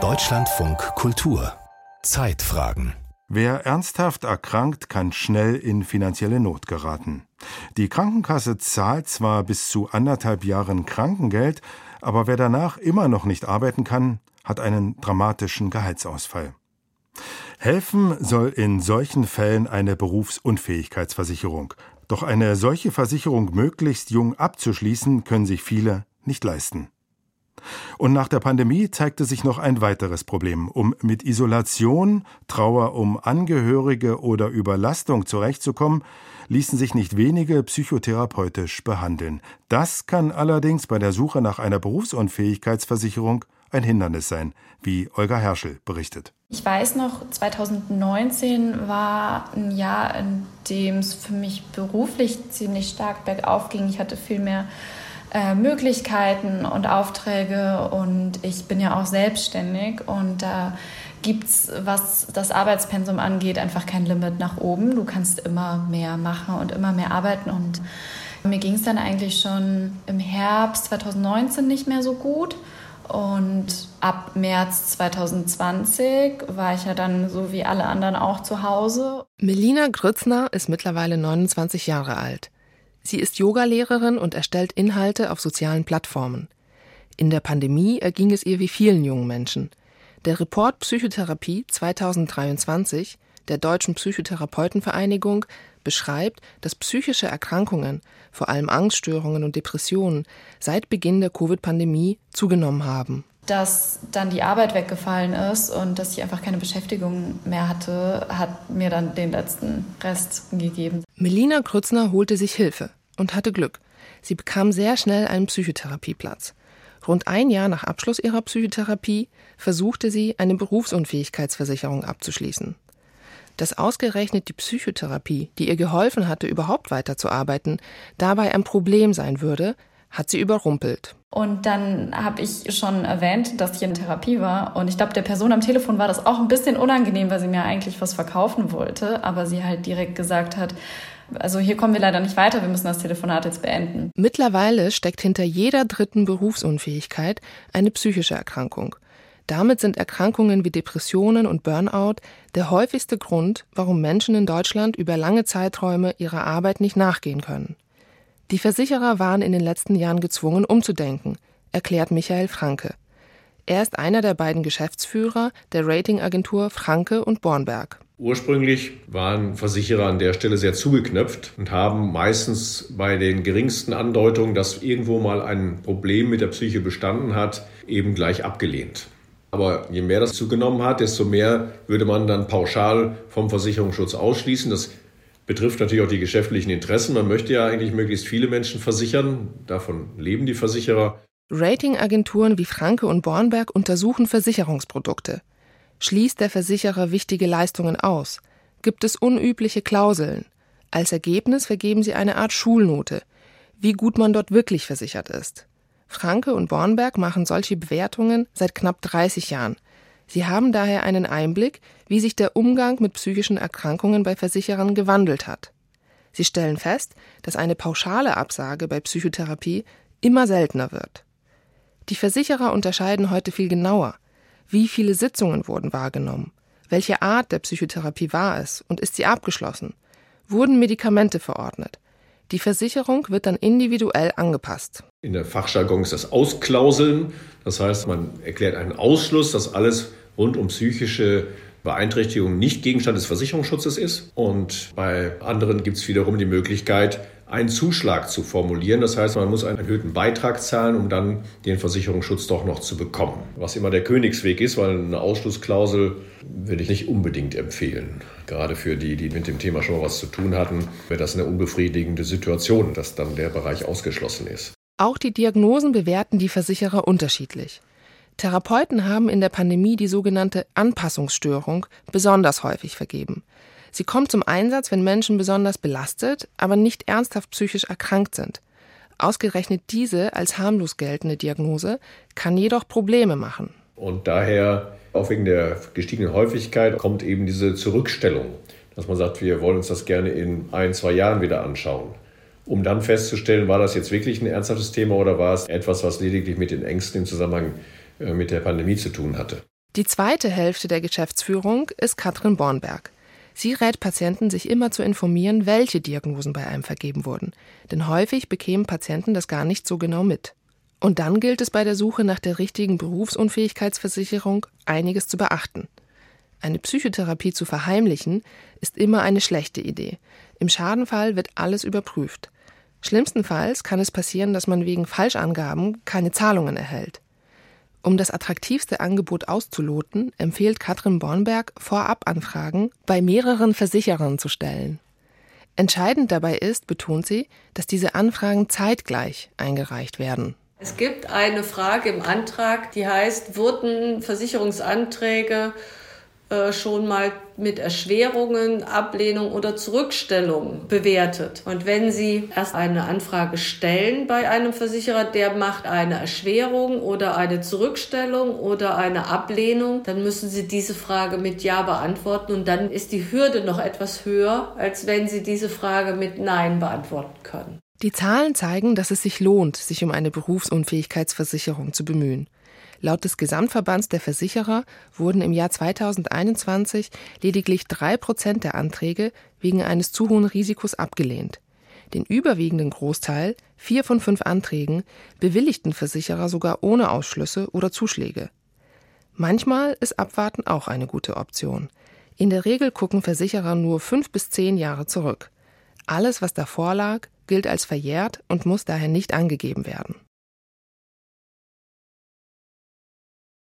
Deutschlandfunk Kultur Zeitfragen Wer ernsthaft erkrankt, kann schnell in finanzielle Not geraten. Die Krankenkasse zahlt zwar bis zu anderthalb Jahren Krankengeld, aber wer danach immer noch nicht arbeiten kann, hat einen dramatischen Gehaltsausfall. Helfen soll in solchen Fällen eine Berufsunfähigkeitsversicherung. Doch eine solche Versicherung möglichst jung abzuschließen, können sich viele nicht leisten. Und nach der Pandemie zeigte sich noch ein weiteres Problem. Um mit Isolation, Trauer um Angehörige oder Überlastung zurechtzukommen, ließen sich nicht wenige psychotherapeutisch behandeln. Das kann allerdings bei der Suche nach einer Berufsunfähigkeitsversicherung ein Hindernis sein, wie Olga Herschel berichtet. Ich weiß noch, 2019 war ein Jahr, in dem es für mich beruflich ziemlich stark bergauf ging. Ich hatte viel mehr äh, Möglichkeiten und Aufträge und ich bin ja auch selbstständig und da gibt es, was das Arbeitspensum angeht, einfach kein Limit nach oben. Du kannst immer mehr machen und immer mehr arbeiten und mir ging es dann eigentlich schon im Herbst 2019 nicht mehr so gut. Und ab März 2020 war ich ja dann so wie alle anderen auch zu Hause. Melina Grützner ist mittlerweile 29 Jahre alt. Sie ist Yogalehrerin und erstellt Inhalte auf sozialen Plattformen. In der Pandemie erging es ihr wie vielen jungen Menschen. Der Report Psychotherapie 2023 der Deutschen Psychotherapeutenvereinigung beschreibt, dass psychische Erkrankungen, vor allem Angststörungen und Depressionen, seit Beginn der Covid-Pandemie zugenommen haben. Dass dann die Arbeit weggefallen ist und dass ich einfach keine Beschäftigung mehr hatte, hat mir dann den letzten Rest gegeben. Melina Krützner holte sich Hilfe und hatte Glück. Sie bekam sehr schnell einen Psychotherapieplatz. Rund ein Jahr nach Abschluss ihrer Psychotherapie versuchte sie, eine Berufsunfähigkeitsversicherung abzuschließen. Dass ausgerechnet die Psychotherapie, die ihr geholfen hatte, überhaupt weiterzuarbeiten, dabei ein Problem sein würde, hat sie überrumpelt. Und dann habe ich schon erwähnt, dass ich in Therapie war. Und ich glaube, der Person am Telefon war das auch ein bisschen unangenehm, weil sie mir eigentlich was verkaufen wollte. Aber sie halt direkt gesagt hat, also hier kommen wir leider nicht weiter, wir müssen das Telefonat jetzt beenden. Mittlerweile steckt hinter jeder dritten Berufsunfähigkeit eine psychische Erkrankung. Damit sind Erkrankungen wie Depressionen und Burnout der häufigste Grund, warum Menschen in Deutschland über lange Zeiträume ihrer Arbeit nicht nachgehen können. Die Versicherer waren in den letzten Jahren gezwungen, umzudenken, erklärt Michael Franke. Er ist einer der beiden Geschäftsführer der Ratingagentur Franke und Bornberg. Ursprünglich waren Versicherer an der Stelle sehr zugeknöpft und haben meistens bei den geringsten Andeutungen, dass irgendwo mal ein Problem mit der Psyche bestanden hat, eben gleich abgelehnt. Aber je mehr das zugenommen hat, desto mehr würde man dann pauschal vom Versicherungsschutz ausschließen. Das betrifft natürlich auch die geschäftlichen Interessen. Man möchte ja eigentlich möglichst viele Menschen versichern. Davon leben die Versicherer. Ratingagenturen wie Franke und Bornberg untersuchen Versicherungsprodukte. Schließt der Versicherer wichtige Leistungen aus? Gibt es unübliche Klauseln? Als Ergebnis vergeben sie eine Art Schulnote, wie gut man dort wirklich versichert ist. Franke und Bornberg machen solche Bewertungen seit knapp 30 Jahren. Sie haben daher einen Einblick, wie sich der Umgang mit psychischen Erkrankungen bei Versicherern gewandelt hat. Sie stellen fest, dass eine pauschale Absage bei Psychotherapie immer seltener wird. Die Versicherer unterscheiden heute viel genauer. Wie viele Sitzungen wurden wahrgenommen? Welche Art der Psychotherapie war es und ist sie abgeschlossen? Wurden Medikamente verordnet? Die Versicherung wird dann individuell angepasst. In der Fachjargon ist das Ausklauseln. Das heißt, man erklärt einen Ausschluss, dass alles rund um psychische Beeinträchtigung nicht Gegenstand des Versicherungsschutzes ist. Und bei anderen gibt es wiederum die Möglichkeit, einen Zuschlag zu formulieren. Das heißt, man muss einen erhöhten Beitrag zahlen, um dann den Versicherungsschutz doch noch zu bekommen. Was immer der Königsweg ist, weil eine Ausschlussklausel würde ich nicht unbedingt empfehlen. Gerade für die, die mit dem Thema schon was zu tun hatten, wäre das eine unbefriedigende Situation, dass dann der Bereich ausgeschlossen ist. Auch die Diagnosen bewerten die Versicherer unterschiedlich. Therapeuten haben in der Pandemie die sogenannte Anpassungsstörung besonders häufig vergeben. Sie kommt zum Einsatz, wenn Menschen besonders belastet, aber nicht ernsthaft psychisch erkrankt sind. Ausgerechnet diese als harmlos geltende Diagnose kann jedoch Probleme machen. Und daher, auch wegen der gestiegenen Häufigkeit, kommt eben diese Zurückstellung, dass man sagt, wir wollen uns das gerne in ein, zwei Jahren wieder anschauen. um dann festzustellen, war das jetzt wirklich ein ernsthaftes Thema oder war es etwas, was lediglich mit den Ängsten im Zusammenhang äh, mit der Pandemie zu tun hatte. Die zweite Hälfte der Geschäftsführung ist Katrin Bornberg. Sie rät Patienten, sich immer zu informieren, welche Diagnosen bei einem vergeben wurden. Denn häufig bekämen Patienten das gar nicht so genau mit. Und dann gilt es bei der Suche nach der richtigen Berufsunfähigkeitsversicherung einiges zu beachten. Eine Psychotherapie zu verheimlichen ist immer eine schlechte Idee. Im Schadenfall wird alles überprüft. Schlimmstenfalls kann es passieren, dass man wegen Falschangaben keine Zahlungen erhält. Um das attraktivste Angebot auszuloten, empfiehlt Katrin Bornberg, Vorabanfragen bei mehreren Versicherern zu stellen. Entscheidend dabei ist, betont sie, dass diese Anfragen zeitgleich eingereicht werden. Es gibt eine Frage im Antrag, die heißt, wurden Versicherungsanträge äh, schon mal mit Erschwerungen, Ablehnung oder Zurückstellung bewertet. Und wenn Sie erst eine Anfrage stellen bei einem Versicherer, der macht eine Erschwerung oder eine Zurückstellung oder eine Ablehnung, dann müssen Sie diese Frage mit Ja beantworten und dann ist die Hürde noch etwas höher, als wenn Sie diese Frage mit Nein beantworten können. Die Zahlen zeigen, dass es sich lohnt, sich um eine Berufsunfähigkeitsversicherung zu bemühen. Laut des Gesamtverbands der Versicherer wurden im Jahr 2021 lediglich drei Prozent der Anträge wegen eines zu hohen Risikos abgelehnt. Den überwiegenden Großteil, vier von fünf Anträgen, bewilligten Versicherer sogar ohne Ausschlüsse oder Zuschläge. Manchmal ist Abwarten auch eine gute Option. In der Regel gucken Versicherer nur fünf bis zehn Jahre zurück. Alles, was davor lag, gilt als verjährt und muss daher nicht angegeben werden.